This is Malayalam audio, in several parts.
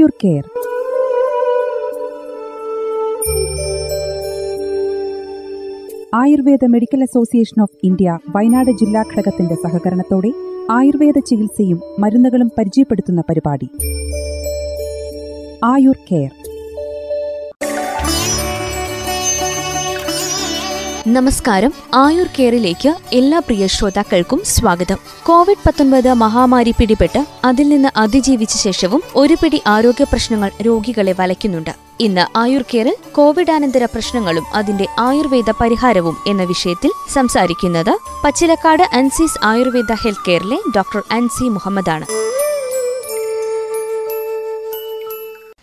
Ayur care Ayurveda medical association of India Wayanad ജില്ലാ ഘടകത്തിന്റെ സഹകരണത്തോടെ ആയുർവേദ ചികിത്സയും മരുന്നുകളും പരിചയപ്പെടുത്തുന്ന പരിപാടി. ആയുർ കെയർ. നമസ്കാരം. ആയുർ കെയറിലേക്ക് എല്ലാ പ്രിയ ശ്രോതാക്കൾക്കും സ്വാഗതം. കോവിഡ് പത്തൊൻപത് മഹാമാരി പിടിപെട്ട് അതിൽ നിന്ന് അതിജീവിച്ച ശേഷവും ഒരു പിടി ആരോഗ്യ പ്രശ്നങ്ങൾ രോഗികളെ വലയ്ക്കുന്നുണ്ട്. ഇന്ന് ആയുർ കെയറിൽ കോവിഡാനന്തര പ്രശ്നങ്ങളും അതിന്റെ ആയുർവേദ പരിഹാരവും എന്ന വിഷയത്തിൽ സംസാരിക്കുന്നത് പച്ചിലക്കാട് അൻസീസ് ആയുർവേദ ഹെൽത്ത് കെയറിലെ ഡോക്ടർ അൻസി മുഹമ്മദാണ്.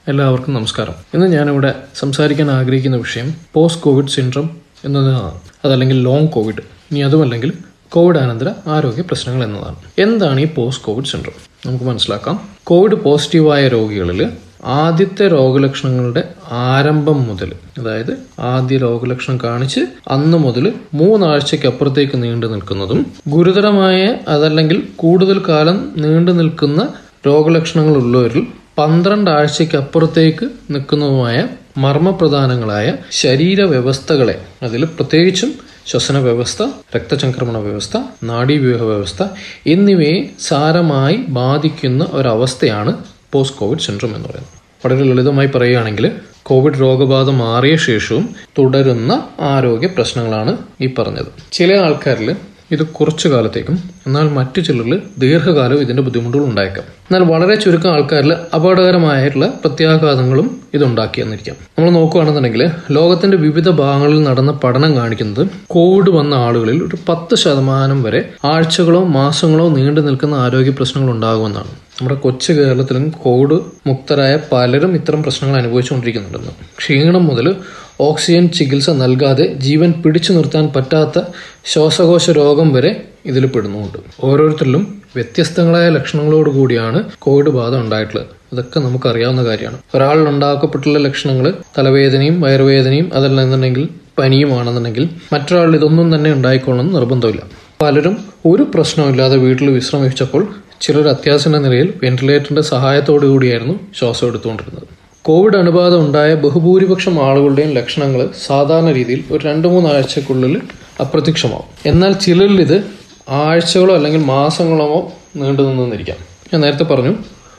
എല്ലാവർക്കും നമസ്കാരം. ഇന്ന് ഞാനിവിടെ സംസാരിക്കാൻ ആഗ്രഹിക്കുന്ന വിഷയം പോസ്റ്റ് കോവിഡ് സിൻഡ്രം എന്നതാണ്. അതല്ലെങ്കിൽ ലോങ് കോവിഡ് ഇനി അതുമല്ലെങ്കിൽ കോവിഡ് അനന്തര ആരോഗ്യ പ്രശ്നങ്ങൾ എന്നതാണ്. എന്താണ് ഈ പോസ്റ്റ് കോവിഡ് സിൻഡ്രോം നമുക്ക് മനസ്സിലാക്കാം. കോവിഡ് പോസിറ്റീവായ രോഗികളിൽ ആദ്യത്തെ രോഗലക്ഷണങ്ങളുടെ ആരംഭം മുതൽ അതായത് ആദ്യ രോഗലക്ഷണം കാണിച്ച് അന്ന് മുതൽ മൂന്നാഴ്ചയ്ക്ക് അപ്പുറത്തേക്ക് നീണ്ടു നിൽക്കുന്നതും ഗുരുതരമായ അതല്ലെങ്കിൽ കൂടുതൽ കാലം നീണ്ടു നിൽക്കുന്ന രോഗലക്ഷണങ്ങൾ ഉള്ളവരിൽ പന്ത്രണ്ട് ആഴ്ചയ്ക്ക് അപ്പുറത്തേക്ക് നിൽക്കുന്നതുമായ മർമ്മപ്രധാനങ്ങളായ ശരീര വ്യവസ്ഥകളെ അതിൽ പ്രത്യേകിച്ചും ശ്വസന വ്യവസ്ഥ രക്തചംക്രമണ വ്യവസ്ഥ നാഡീവ്യൂഹ വ്യവസ്ഥ എന്നിവയെ സാരമായി ബാധിക്കുന്ന ഒരവസ്ഥയാണ് പോസ്റ്റ് കോവിഡ് സിൻഡ്രോം എന്ന് പറയുന്നത്. വളരെ ലളിതമായി പറയുകയാണെങ്കിൽ കോവിഡ് രോഗബാധ മാറിയ ശേഷവും തുടരുന്ന ആരോഗ്യ പ്രശ്നങ്ങളാണ് ഈ പറഞ്ഞത്. ചില ആൾക്കാരിൽ ഇത് കുറച്ചു കാലത്തേക്കും എന്നാൽ മറ്റു ചിലരിൽ ദീർഘകാലവും ഇതിന്റെ ബുദ്ധിമുട്ടുകൾ ഉണ്ടായേക്കാം. എന്നാൽ വളരെ ചുരുക്കം ആൾക്കാരിൽ അപകടകരമായിട്ടുള്ള പ്രത്യാഘാതങ്ങളും ഇത് ഉണ്ടാക്കിയെന്നിരിക്കാം നമ്മൾ നോക്കുകയാണെന്നുണ്ടെങ്കിൽ ലോകത്തിന്റെ വിവിധ ഭാഗങ്ങളിൽ നടന്ന പഠനം കാണിക്കുന്നത് കോവിഡ് വന്ന ആളുകളിൽ ഒരു പത്ത് ശതമാനം വരെ ആഴ്ചകളോ മാസങ്ങളോ നീണ്ടു നിൽക്കുന്ന ആരോഗ്യ പ്രശ്നങ്ങൾ ഉണ്ടാകുമെന്നാണ്. നമ്മുടെ കൊച്ചു കേരളത്തിലും കോവിഡ് മുക്തരായ പലരും ഇത്തരം പ്രശ്നങ്ങൾ അനുഭവിച്ചുകൊണ്ടിരിക്കുന്നുണ്ടെന്ന്. ക്ഷീണം മുതൽ ഓക്സിജൻ ചികിത്സ നൽകാതെ ജീവൻ പിടിച്ചു നിർത്താൻ പറ്റാത്ത ശ്വാസകോശ രോഗം വരെ ഇതിൽ പെടുന്നുണ്ട് ഓരോരുത്തരിലും വ്യത്യസ്തങ്ങളായ ലക്ഷണങ്ങളോട് കൂടിയാണ് കോവിഡ് ബാധ ഉണ്ടായിട്ടുള്ളത്. ഇതൊക്കെ നമുക്കറിയാവുന്ന കാര്യമാണ്. ഒരാളിൽ ഉണ്ടാക്കപ്പെട്ടുള്ള ലക്ഷണങ്ങൾ തലവേദനയും വയറുവേദനയും അതല്ല എന്നുണ്ടെങ്കിൽ പനിയുമാണെന്നുണ്ടെങ്കിൽ മറ്റൊരാളിൽ ഇതൊന്നും തന്നെ ഉണ്ടായിക്കോളണമെന്ന് നിർബന്ധമില്ല. പലരും ഒരു പ്രശ്നമില്ലാതെ വീട്ടിൽ വിശ്രമിച്ചപ്പോൾ ചിലർ അത്യാസന്ന നിലയിൽ വെന്റിലേറ്ററിന്റെ സഹായത്തോടു കൂടിയായിരുന്നു ശ്വാസം എടുത്തുകൊണ്ടിരുന്നത്. കോവിഡ് അണുബാധ ഉണ്ടായ ബഹുഭൂരിപക്ഷം ആളുകളുടെയും ലക്ഷണങ്ങൾ സാധാരണ രീതിയിൽ ഒരു രണ്ട് മൂന്നാഴ്ചക്കുള്ളിൽ അപ്രത്യക്ഷമാവും. എന്നാൽ ചിലരിൽ ഇത് ആഴ്ചകളോ അല്ലെങ്കിൽ മാസങ്ങളോ നീണ്ടു നിന്നിരിക്കാം ഞാൻ നേരത്തെ പറഞ്ഞു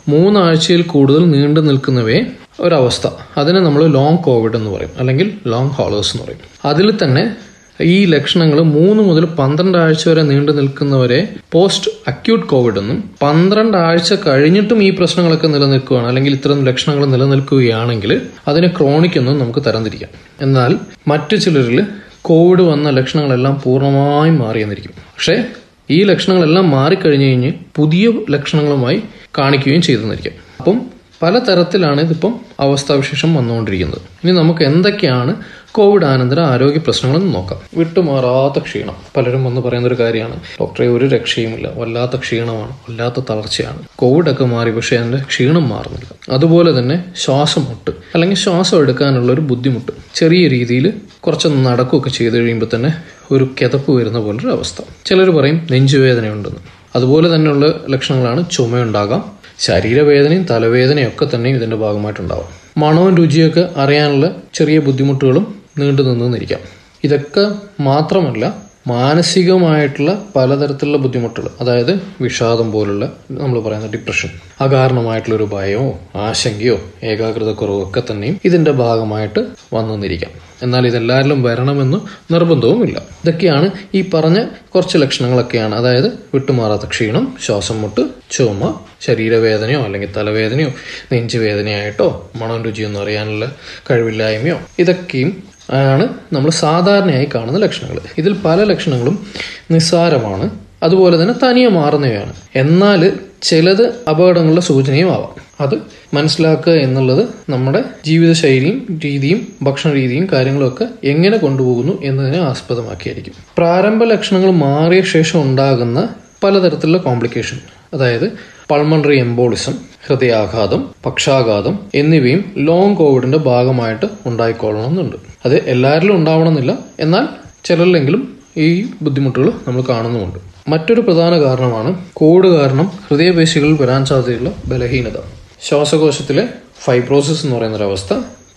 മൂന്നാഴ്ചയിൽ കൂടുതൽ നീണ്ടു നിൽക്കുന്നവയെ ഒരവസ്ഥ. അതിനെ നമ്മൾ ലോങ് കോവിഡ് എന്ന് പറയും. അല്ലെങ്കിൽ ലോങ് ഹോളേഴ്സ് എന്ന് പറയും. അതിൽ തന്നെ ഈ ലക്ഷണങ്ങൾ മൂന്ന് മുതൽ പന്ത്രണ്ട് ആഴ്ച വരെ നീണ്ടു നിൽക്കുന്നവരെ പോസ്റ്റ് അക്യൂട്ട് കോവിഡ് എന്നും പന്ത്രണ്ട് ആഴ്ച കഴിഞ്ഞിട്ടും ഈ പ്രശ്നങ്ങളൊക്കെ നിലനിൽക്കുകയാണ്. അല്ലെങ്കിൽ ഇത്തരം ലക്ഷണങ്ങൾ നിലനിൽക്കുകയാണെങ്കിൽ അതിനെ ക്രോണിക് എന്നും നമുക്ക് തരംതിരിക്കാം. എന്നാൽ മറ്റു ചിലരിൽ കോവിഡ് വന്ന ലക്ഷണങ്ങളെല്ലാം പൂർണമായും മാറിയെന്നിരിക്കും. പക്ഷേ ഈ ലക്ഷണങ്ങളെല്ലാം മാറിക്കഴിഞ്ഞു കഴിഞ്ഞ് പുതിയ ലക്ഷണങ്ങളുമായി കാണിക്കുകയും ചെയ്തെന്നിരിക്കും അപ്പം പലതരത്തിലാണ് ഇതിപ്പം അവസ്ഥാവിശേഷം വന്നുകൊണ്ടിരിക്കുന്നത്. ഇനി നമുക്ക് എന്തൊക്കെയാണ് കോവിഡ് ആനന്തര ആരോഗ്യ പ്രശ്നങ്ങളെന്ന് നോക്കാം. വിട്ടുമാറാത്ത ക്ഷീണം. പലരും വന്ന് പറയുന്ന ഒരു കാര്യമാണ്. ഡോക്ടറെ ഒരു രക്ഷയുമില്ല. വല്ലാത്ത ക്ഷീണമാണ്. വല്ലാത്ത തളർച്ചയാണ്. കോവിഡ് ഒക്കെ മാറി പക്ഷേ അതിന്റെ ക്ഷീണം മാറുന്നില്ല. അതുപോലെ തന്നെ ശ്വാസം മുട്ട് അല്ലെങ്കിൽ ശ്വാസം എടുക്കാനുള്ള ഒരു ബുദ്ധിമുട്ട്. ചെറിയ രീതിയിൽ കുറച്ചൊന്ന് നടക്കുകയൊക്കെ ചെയ്ത് കഴിയുമ്പോൾ തന്നെ ഒരു കിതപ്പ് വരുന്ന പോലൊരു അവസ്ഥ. ചിലർ പറയും നെഞ്ചുവേദനയുണ്ടെന്ന്. അതുപോലെ തന്നെയുള്ള ലക്ഷണങ്ങളാണ് ചുമയുണ്ടാകാം ശരീരവേദനയും തലവേദനയും ഒക്കെ തന്നെയും ഇതിന്റെ ഭാഗമായിട്ടുണ്ടാവാം. മണവും രുചിയൊക്കെ അറിയാനുള്ള ചെറിയ ബുദ്ധിമുട്ടുകളും നീണ്ടു നിന്നിരിക്കാം ഇതൊക്കെ മാത്രമല്ല മാനസികമായിട്ടുള്ള പലതരത്തിലുള്ള ബുദ്ധിമുട്ടുകൾ അതായത് വിഷാദം പോലുള്ള നമ്മൾ പറയുന്ന ഡിപ്രഷൻ അകാരണമായിട്ടുള്ള ഒരു ഭയമോ ആശങ്കയോ ഏകാഗ്രതക്കുറവോ ഒക്കെ തന്നെയും ഇതിന്റെ ഭാഗമായിട്ട് വന്നിരിക്കാം എന്നാൽ ഇതെല്ലാവരിലും വരണമെന്ന് നിർബന്ധവുമില്ല. ഇതൊക്കെയാണ് ഈ പറഞ്ഞ കുറച്ച് ലക്ഷണങ്ങളൊക്കെയാണ്. അതായത് വിട്ടുമാറാത്ത ക്ഷീണം ശ്വാസം മുട്ട് ചുമ ശരീരവേദനയോ അല്ലെങ്കിൽ തലവേദനയോ നെഞ്ചുവേദനയായിട്ടോ മണം രുചിയൊന്നും അറിയാനുള്ള കഴിവില്ലായ്മയോ ഇതൊക്കെയും ആണ് നമ്മൾ സാധാരണയായി കാണുന്ന ലക്ഷണങ്ങൾ ഇതിൽ പല ലക്ഷണങ്ങളും നിസ്സാരമാണ്. അതുപോലെ തന്നെ തനിയെ മാറുന്നവയാണ്. എന്നാൽ ചിലത് അപകടങ്ങളുടെ സൂചനയും ആവാം അത് മനസ്സിലാക്കുക എന്നുള്ളത് നമ്മുടെ ജീവിതശൈലിയും രീതിയും ഭക്ഷണ രീതിയും കാര്യങ്ങളും ഒക്കെ എങ്ങനെ കൊണ്ടുപോകുന്നു എന്നതിനെ ആസ്പദമാക്കിയായിരിക്കും. പ്രാരംഭ ലക്ഷണങ്ങൾ മാറിയ ശേഷം ഉണ്ടാകുന്ന പലതരത്തിലുള്ള കോംപ്ലിക്കേഷൻ. അതായത് പൾമണറി എംബോളിസം ഹൃദയാഘാതം പക്ഷാഘാതം എന്നിവയും ലോങ് കോവിഡിന്റെ ഭാഗമായിട്ട് ഉണ്ടായിക്കൊള്ളണമെന്നുണ്ട്. അത് എല്ലാവരിലും ഉണ്ടാവണമെന്നില്ല. എന്നാൽ ചിലരിലെങ്കിലും ഈ ബുദ്ധിമുട്ടുകൾ നമ്മൾ കാണുന്നുമുണ്ട്. മറ്റൊരു പ്രധാന കാരണമാണ് കോവിഡ് കാരണം ഹൃദയപേശികളിൽ വരാൻ സാധ്യതയുള്ള ബലഹീനത. ശ്വാസകോശത്തിലെ ഫൈബ്രോസിസ് എന്ന് പറയുന്നൊരവസ്ഥ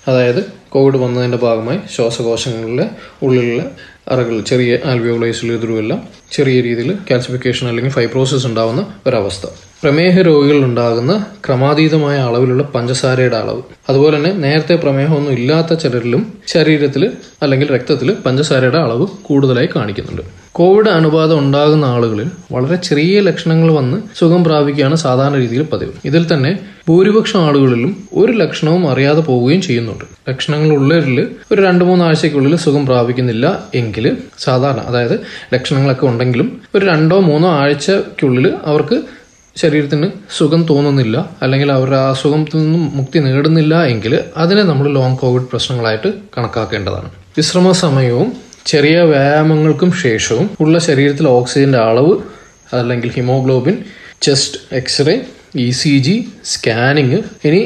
അതായത് കോവിഡ് വന്നതിന്റെ ഭാഗമായി ശ്വാസകോശങ്ങളിലെ ഉള്ളിലുള്ള അറകൾ ചെറിയ ആൽവിയോളൈസിൽ എതിരുമെല്ലാം ചെറിയ രീതിയിൽ കാൽസിഫിക്കേഷൻ അല്ലെങ്കിൽ ഫൈബ്രോസിസ് ഉണ്ടാവുന്ന ഒരവസ്ഥ. പ്രമേഹ രോഗികളിൽ ഉണ്ടാകുന്ന ക്രമാതീതമായ അളവിലുള്ള പഞ്ചസാരയുടെ അളവ്. അതുപോലെ തന്നെ നേരത്തെ പ്രമേഹമൊന്നും ഇല്ലാത്ത ചിലരിലും ശരീരത്തിൽ അല്ലെങ്കിൽ രക്തത്തിൽ പഞ്ചസാരയുടെ അളവ് കൂടുതലായി കാണിക്കുന്നുണ്ട്. കോവിഡ് അണുബാധ ഉണ്ടാകുന്ന ആളുകളിൽ വളരെ ചെറിയ ലക്ഷണങ്ങൾ വന്ന് സുഖം പ്രാപിക്കുകയാണ് സാധാരണ രീതിയിൽ പതിവ്. ഇതിൽ തന്നെ ഭൂരിപക്ഷം ആളുകളിലും ഒരു ലക്ഷണവും അറിയാതെ പോവുകയും ചെയ്യുന്നുണ്ട്. ലക്ഷണങ്ങൾ ഉള്ളവരിൽ ഒരു രണ്ട് മൂന്നാഴ്ചയ്ക്കുള്ളിൽ സുഖം പ്രാപിക്കുന്നില്ല എങ്കിൽ സാധാരണ അതായത് ലക്ഷണങ്ങളൊക്കെ ഉണ്ടെങ്കിലും ഒരു രണ്ടോ മൂന്നോ ആഴ്ചയ്ക്കുള്ളിൽ അവർക്ക് ശരീരത്തിന് സുഖം തോന്നുന്നില്ല അല്ലെങ്കിൽ അവർ ആ അസുഖത്തിൽ നിന്നും മുക്തി നേടുന്നില്ല എങ്കിൽ അതിനെ നമ്മൾ ലോങ് കോവിഡ് പ്രശ്നങ്ങളായിട്ട് കണക്കാക്കേണ്ടതാണ്. വിശ്രമ സമയവും ചെറിയ വ്യായാമങ്ങൾക്കും ശേഷവും ഉള്ള ശരീരത്തിൽ ഓക്സിജന്റെ അളവ് അല്ലെങ്കിൽ haemoglobin chest X-ray E C G scanning ഇനി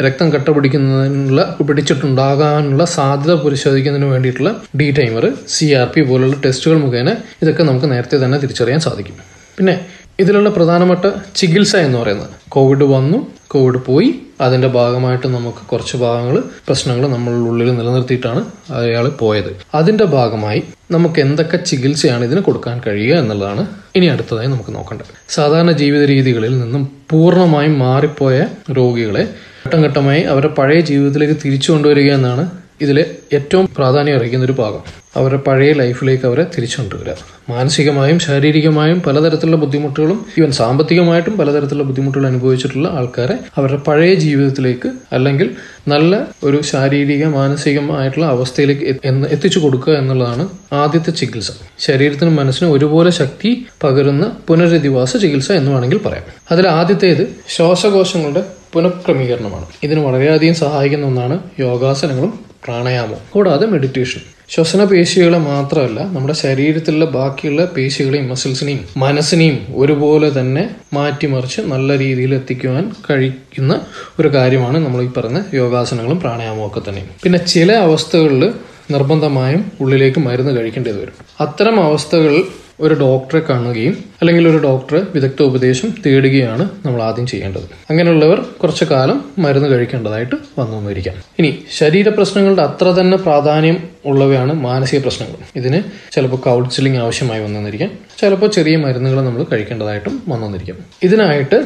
രക്തം കട്ട പിടിക്കുന്നതിനുള്ള പിടിച്ചിട്ടുണ്ടാകാനുള്ള സാധ്യത പരിശോധിക്കുന്നതിന് വേണ്ടിയിട്ടുള്ള D dimer C R P പോലുള്ള ടെസ്റ്റുകൾ മുഖേന ഇതൊക്കെ നമുക്ക് നേരത്തെ തന്നെ തിരിച്ചറിയാൻ സാധിക്കും. പിന്നെ ഇതിലുള്ള പ്രധാനപ്പെട്ട ചികിത്സ എന്ന് പറയുന്നത് കോവിഡ് വന്നു കോവിഡ് പോയി. അതിന്റെ ഭാഗമായിട്ട് നമുക്ക് കുറച്ച് ഭാഗങ്ങൾ പ്രശ്നങ്ങൾ നമ്മളുടെ ഉള്ളിൽ നിലനിർത്തിയിട്ടാണ് അയാൾ പോയത്. അതിന്റെ ഭാഗമായി നമുക്ക് എന്തൊക്കെ ചികിത്സയാണ് ഇതിന് കൊടുക്കാൻ കഴിയുക എന്നുള്ളതാണ് ഇനി അടുത്തതായി നമുക്ക് നോക്കേണ്ടത്. സാധാരണ ജീവിത രീതികളിൽ നിന്നും പൂർണമായും മാറിപ്പോയ രോഗികളെ ഘട്ടം ഘട്ടമായി അവരുടെ പഴയ ജീവിതത്തിലേക്ക് തിരിച്ചു കൊണ്ടുവരിക എന്നാണ് ഇതിലെ ഏറ്റവും പ്രാധാന്യം അറിയിക്കുന്ന ഒരു ഭാഗം. അവരുടെ പഴയ ലൈഫിലേക്ക് അവരെ തിരിച്ചുകൊണ്ടുവരിക. മാനസികമായും ശാരീരികമായും പലതരത്തിലുള്ള ബുദ്ധിമുട്ടുകളും ഈവൻ സാമ്പത്തികമായിട്ടും പലതരത്തിലുള്ള ബുദ്ധിമുട്ടുകൾ അനുഭവിച്ചിട്ടുള്ള ആൾക്കാരെ അവരുടെ പഴയ ജീവിതത്തിലേക്ക് അല്ലെങ്കിൽ നല്ല ഒരു ശാരീരിക മാനസികമായിട്ടുള്ള അവസ്ഥയിലേക്ക് എത്തിച്ചു കൊടുക്കുക എന്നുള്ളതാണ് ആദ്യത്തെ ചികിത്സ. ശരീരത്തിനും മനസ്സിനും ഒരുപോലെ ശക്തി പകരുന്ന പുനരധിവാസ ചികിത്സ എന്ന് വേണമെങ്കിൽ പറയാം. അതിൽ ആദ്യത്തേത് ശ്വാസകോശങ്ങളുടെ പുനഃക്രമീകരണമാണ്. ഇതിന് വളരെയധികം സഹായിക്കുന്ന ഒന്നാണ് യോഗാസനങ്ങളും പ്രാണായാമവും കൂടാതെ മെഡിറ്റേഷൻ ശ്വസന പേശികളെ മാത്രമല്ല നമ്മുടെ ശരീരത്തിലുള്ള ബാക്കിയുള്ള പേശികളെയും മസിൽസിനെയും മനസ്സിനെയും ഒരുപോലെ തന്നെ മാറ്റിമറിച്ച് നല്ല രീതിയിൽ എത്തിക്കുവാൻ കഴിക്കുന്ന ഒരു കാര്യമാണ് നമ്മൾ ഈ പറഞ്ഞ യോഗാസനങ്ങളും പ്രാണായാമവും ഒക്കെ തന്നെ പിന്നെ ചില അവസ്ഥകളിൽ നിർബന്ധമായും ഉള്ളിലേക്ക് മരുന്ന് കഴിക്കേണ്ടത് വരും. അത്തരം അവസ്ഥകൾ ഒരു ഡോക്ടറെ കാണുകയും അല്ലെങ്കിൽ ഒരു ഡോക്ടറെ വിദഗ്ധ ഉപദേശം തേടുകയാണ് നമ്മൾ ആദ്യം ചെയ്യേണ്ടത്. അങ്ങനെയുള്ളവർ കുറച്ചു കാലം മരുന്ന് കഴിക്കേണ്ടതായിട്ട് വന്നു വന്നിരിക്കാം ഇനി ശരീര പ്രശ്നങ്ങളുടെ അത്ര തന്നെ പ്രാധാന്യം ഉള്ളവയാണ് മാനസിക പ്രശ്നങ്ങൾ. ഇതിന് ചിലപ്പോൾ കൗൺസിലിംഗ് ആവശ്യമായി വന്നെന്നിരിക്കാം ചിലപ്പോൾ ചെറിയ മരുന്നുകൾ നമ്മൾ കഴിക്കേണ്ടതായിട്ടും വന്നെന്നിരിക്കാം ഇതിനായിട്ട്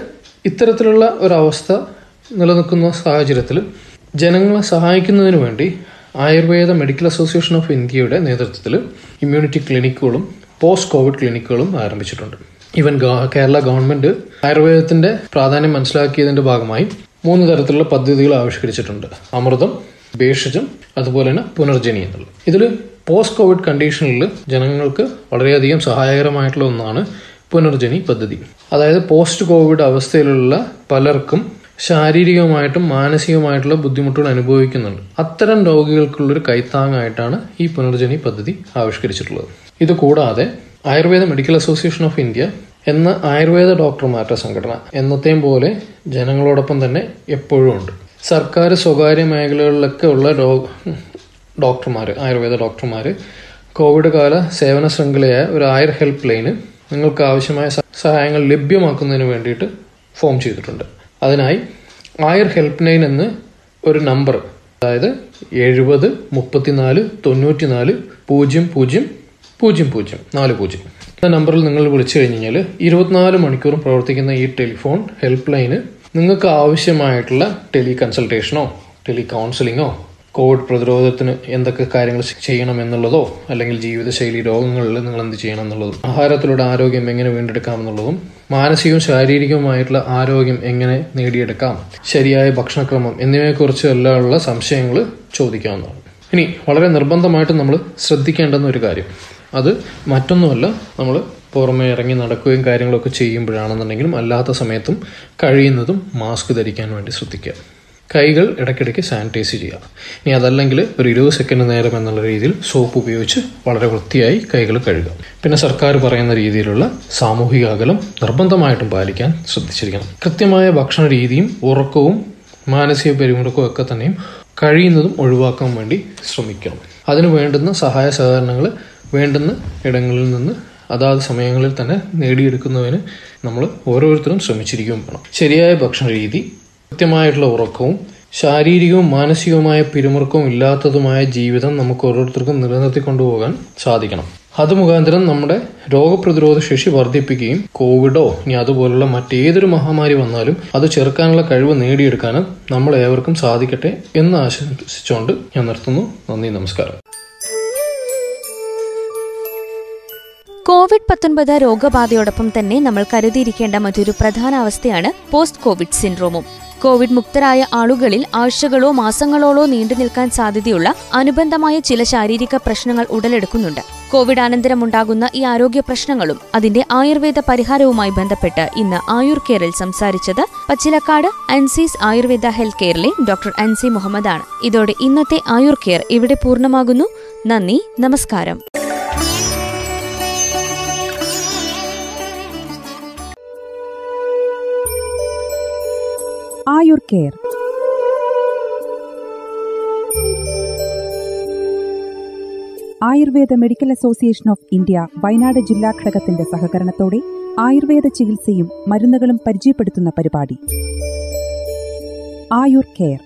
ഇത്തരത്തിലുള്ള ഒരവസ്ഥ നിലനിൽക്കുന്ന സാഹചര്യത്തിൽ ജനങ്ങളെ സഹായിക്കുന്നതിന് വേണ്ടി ആയുർവേദ മെഡിക്കൽ അസോസിയേഷൻ ഓഫ് ഇന്ത്യയുടെ നേതൃത്വത്തിൽ ഇമ്മ്യൂണിറ്റി ക്ലിനിക്കുകളും പോസ്റ്റ് കോവിഡ് ക്ലിനിക്കുകളും ആരംഭിച്ചിട്ടുണ്ട്. ഈവൻ കേരള ഗവൺമെന്റ് ആയുർവേദത്തിന്റെ പ്രാധാന്യം മനസ്സിലാക്കിയതിന്റെ ഭാഗമായി മൂന്ന് തരത്തിലുള്ള പദ്ധതികൾ ആവിഷ്കരിച്ചിട്ടുണ്ട്. അമൃതം ഭേഷജം അതുപോലെ തന്നെ പുനർജനി എന്നുള്ളത്. ഇതിൽ പോസ്റ്റ് കോവിഡ് കണ്ടീഷനിൽ ജനങ്ങൾക്ക് വളരെയധികം സഹായകരമായിട്ടുള്ള ഒന്നാണ് പുനർജനി പദ്ധതി. അതായത് പോസ്റ്റ് കോവിഡ് അവസ്ഥയിലുള്ള പലർക്കും ശാരീരികമായിട്ടും മാനസികമായിട്ടുള്ള ബുദ്ധിമുട്ടുകൾ അനുഭവിക്കുന്നുണ്ട്. അത്തരം രോഗികൾക്കുള്ളൊരു കൈത്താങ്ങായിട്ടാണ് ഈ പുനർജനി പദ്ധതി ആവിഷ്കരിച്ചിട്ടുള്ളത്. ഇത് കൂടാതെ Ayurveda medical association of India എന്ന ആയുർവേദ ഡോക്ടർമാരുടെ സംഘടന എന്നത്തെയും പോലെ ജനങ്ങളോടൊപ്പം തന്നെ എപ്പോഴും ഉണ്ട്. സർക്കാർ സ്വകാര്യ മേഖലകളിലൊക്കെ ഉള്ള ഡോക്ടർമാർ ആയുർവേദ ഡോക്ടർമാർ കോവിഡ് കാല സേവന ശൃംഖലയായ ഒരു ആയുർ ഹെൽപ്പ് ലൈന് നിങ്ങൾക്ക് ആവശ്യമായ സഹായങ്ങൾ ലഭ്യമാക്കുന്നതിന് വേണ്ടിയിട്ട് ഫോം ചെയ്തിട്ടുണ്ട്. അതിനായി ആയർ ഹെൽപ്പ് ലൈൻ എന്ന് ഒരു നമ്പർ അതായത് എഴുപത് മുപ്പത്തിനാല് തൊണ്ണൂറ്റിനാല് പൂജ്യം പൂജ്യം പൂജ്യം പൂജ്യം നാല് പൂജ്യം. എന്ന നമ്പറിൽ നിങ്ങൾ വിളിച്ചു കഴിഞ്ഞാൽ ഇരുപത്തിനാല് മണിക്കൂറും പ്രവർത്തിക്കുന്ന ഈ ടെലിഫോൺ ഹെൽപ്പ് ലൈന് നിങ്ങൾക്ക് ആവശ്യമായിട്ടുള്ള ടെലി കൺസൾട്ടേഷനോ ടെലി കൗൺസിലിങ്ങോ കോവിഡ് പ്രതിരോധത്തിന് എന്തൊക്കെ കാര്യങ്ങൾ ചെയ്യണം എന്നുള്ളതോ അല്ലെങ്കിൽ ജീവിതശൈലി രോഗങ്ങളിൽ നിങ്ങൾ എന്ത് ചെയ്യണം എന്നുള്ളതും ആഹാരത്തിലൂടെ ആരോഗ്യം എങ്ങനെ വീണ്ടെടുക്കാം എന്നുള്ളതും മാനസികവും ശാരീരികവുമായിട്ടുള്ള ആരോഗ്യം എങ്ങനെ നേടിയെടുക്കാം ശരിയായ ഭക്ഷണക്രമം എന്നിവയെക്കുറിച്ച് എല്ലാം ഉള്ള സംശയങ്ങൾ ചോദിക്കാവുന്നതാണ്. ഇനി വളരെ നിർബന്ധമായിട്ട് നമ്മൾ ശ്രദ്ധിക്കേണ്ടുന്ന ഒരു കാര്യം. അത് മറ്റൊന്നുമല്ല നമ്മൾ പുറമേ ഇറങ്ങി നടക്കുകയും കാര്യങ്ങളൊക്കെ ചെയ്യുമ്പോഴാണെന്നുണ്ടെങ്കിലും അല്ലാത്ത സമയത്തും കഴിയുന്നതും മാസ്ക് ധരിക്കാൻ വേണ്ടി ശ്രദ്ധിക്കുക. കൈകൾ ഇടയ്ക്കിടയ്ക്ക് സാനിറ്റൈസ് ചെയ്യുക. ഇനി അതല്ലെങ്കിൽ ഒരു ഇരുപത് സെക്കൻഡ് നേരം എന്നുള്ള രീതിയിൽ സോപ്പ് ഉപയോഗിച്ച് വളരെ വൃത്തിയായി കൈകൾ കഴുകുക. പിന്നെ സർക്കാർ പറയുന്ന രീതിയിലുള്ള സാമൂഹിക അകലം നിർബന്ധമായിട്ടും പാലിക്കാൻ ശ്രദ്ധിച്ചിരിക്കണം. കൃത്യമായ ഭക്ഷണ രീതിയും ഉറക്കവും മാനസിക പെരുമുറക്കവും ഒക്കെ തന്നെയും കഴിയുന്നതും ഒഴിവാക്കാൻ വേണ്ടി ശ്രമിക്കണം. അതിന് വേണ്ടുന്ന സഹായ സഹകരണങ്ങൾ വേണ്ടുന്ന ഇടങ്ങളിൽ നിന്ന് അതാത് സമയങ്ങളിൽ തന്നെ നേടിയെടുക്കുന്നതിന് നമ്മൾ ഓരോരുത്തരും ശ്രമിച്ചിരിക്കുകയും വേണം. ശരിയായ ഭക്ഷണ രീതി കൃത്യമായിട്ടുള്ള ഉറക്കവും ശാരീരികവും മാനസികവുമായ പിരിമുറുക്കവും ഇല്ലാത്തതുമായ ജീവിതം നമുക്ക് ഓരോരുത്തർക്കും നിലനിർത്തി കൊണ്ടുപോകാൻ സാധിക്കണം. അത് മുഖാന്തരം നമ്മുടെ രോഗപ്രതിരോധ ശേഷി വർദ്ധിപ്പിക്കുകയും കോവിഡോ ഇനി അതുപോലുള്ള മറ്റേതൊരു മഹാമാരി വന്നാലും അത് ചെറുക്കാനുള്ള കഴിവ് നേടിയെടുക്കാനും നമ്മൾ ഏവർക്കും സാധിക്കട്ടെ എന്ന് ആശംസിച്ചുകൊണ്ട് ഞാൻ നിർത്തുന്നു. നന്ദി നമസ്കാരം. കോവിഡ് പത്തൊൻപത് രോഗബാധയോടൊപ്പം തന്നെ നമ്മൾ കരുതിയിരിക്കേണ്ട മറ്റൊരു പ്രധാന അവസ്ഥയാണ് പോസ്റ്റ് കോവിഡ് സിൻഡ്രോമും. കോവിഡ് മുക്തരായ ആളുകളിൽ ആഴ്ചകളോ മാസങ്ങളോളോ നീണ്ടു നിൽക്കാൻ സാധ്യതയുള്ള അനുബന്ധമായ ചില ശാരീരിക പ്രശ്നങ്ങൾ ഉടലെടുക്കുന്നുണ്ട്. കോവിഡ് അനന്തരമുണ്ടാകുന്ന ഈ ആരോഗ്യ പ്രശ്നങ്ങളും അതിന്റെ ആയുർവേദ പരിഹാരവുമായി ബന്ധപ്പെട്ട് ഇന്ന് ആയുർ കെയറിൽ സംസാരിച്ചത് പച്ചിലക്കാട് അൻസീസ് ആയുർവേദ ഹെൽത്ത് കെയറിലെ ഡോക്ടർ അൻസി മുഹമ്മദാണ്. ഇതോടെ ഇന്നത്തെ ആയുർ കെയർ ഇവിടെ പൂർണമാകുന്നു. നന്ദി നമസ്കാരം. Ayur care Ayurveda medical association of India Wayanad ജില്ലാ ഘടകത്തിന്റെ സഹകരണത്തോടെ ആയുർവേദ ചികിത്സയും മരുന്നുകളും പരിചയപ്പെടുത്തുന്ന പരിപാടി. ആയുർ കെയർ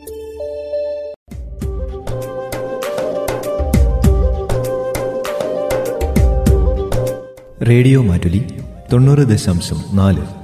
റേഡിയോ മാറ്റുലി തൊണ്ണൂറ് ദശാംശം നാല്.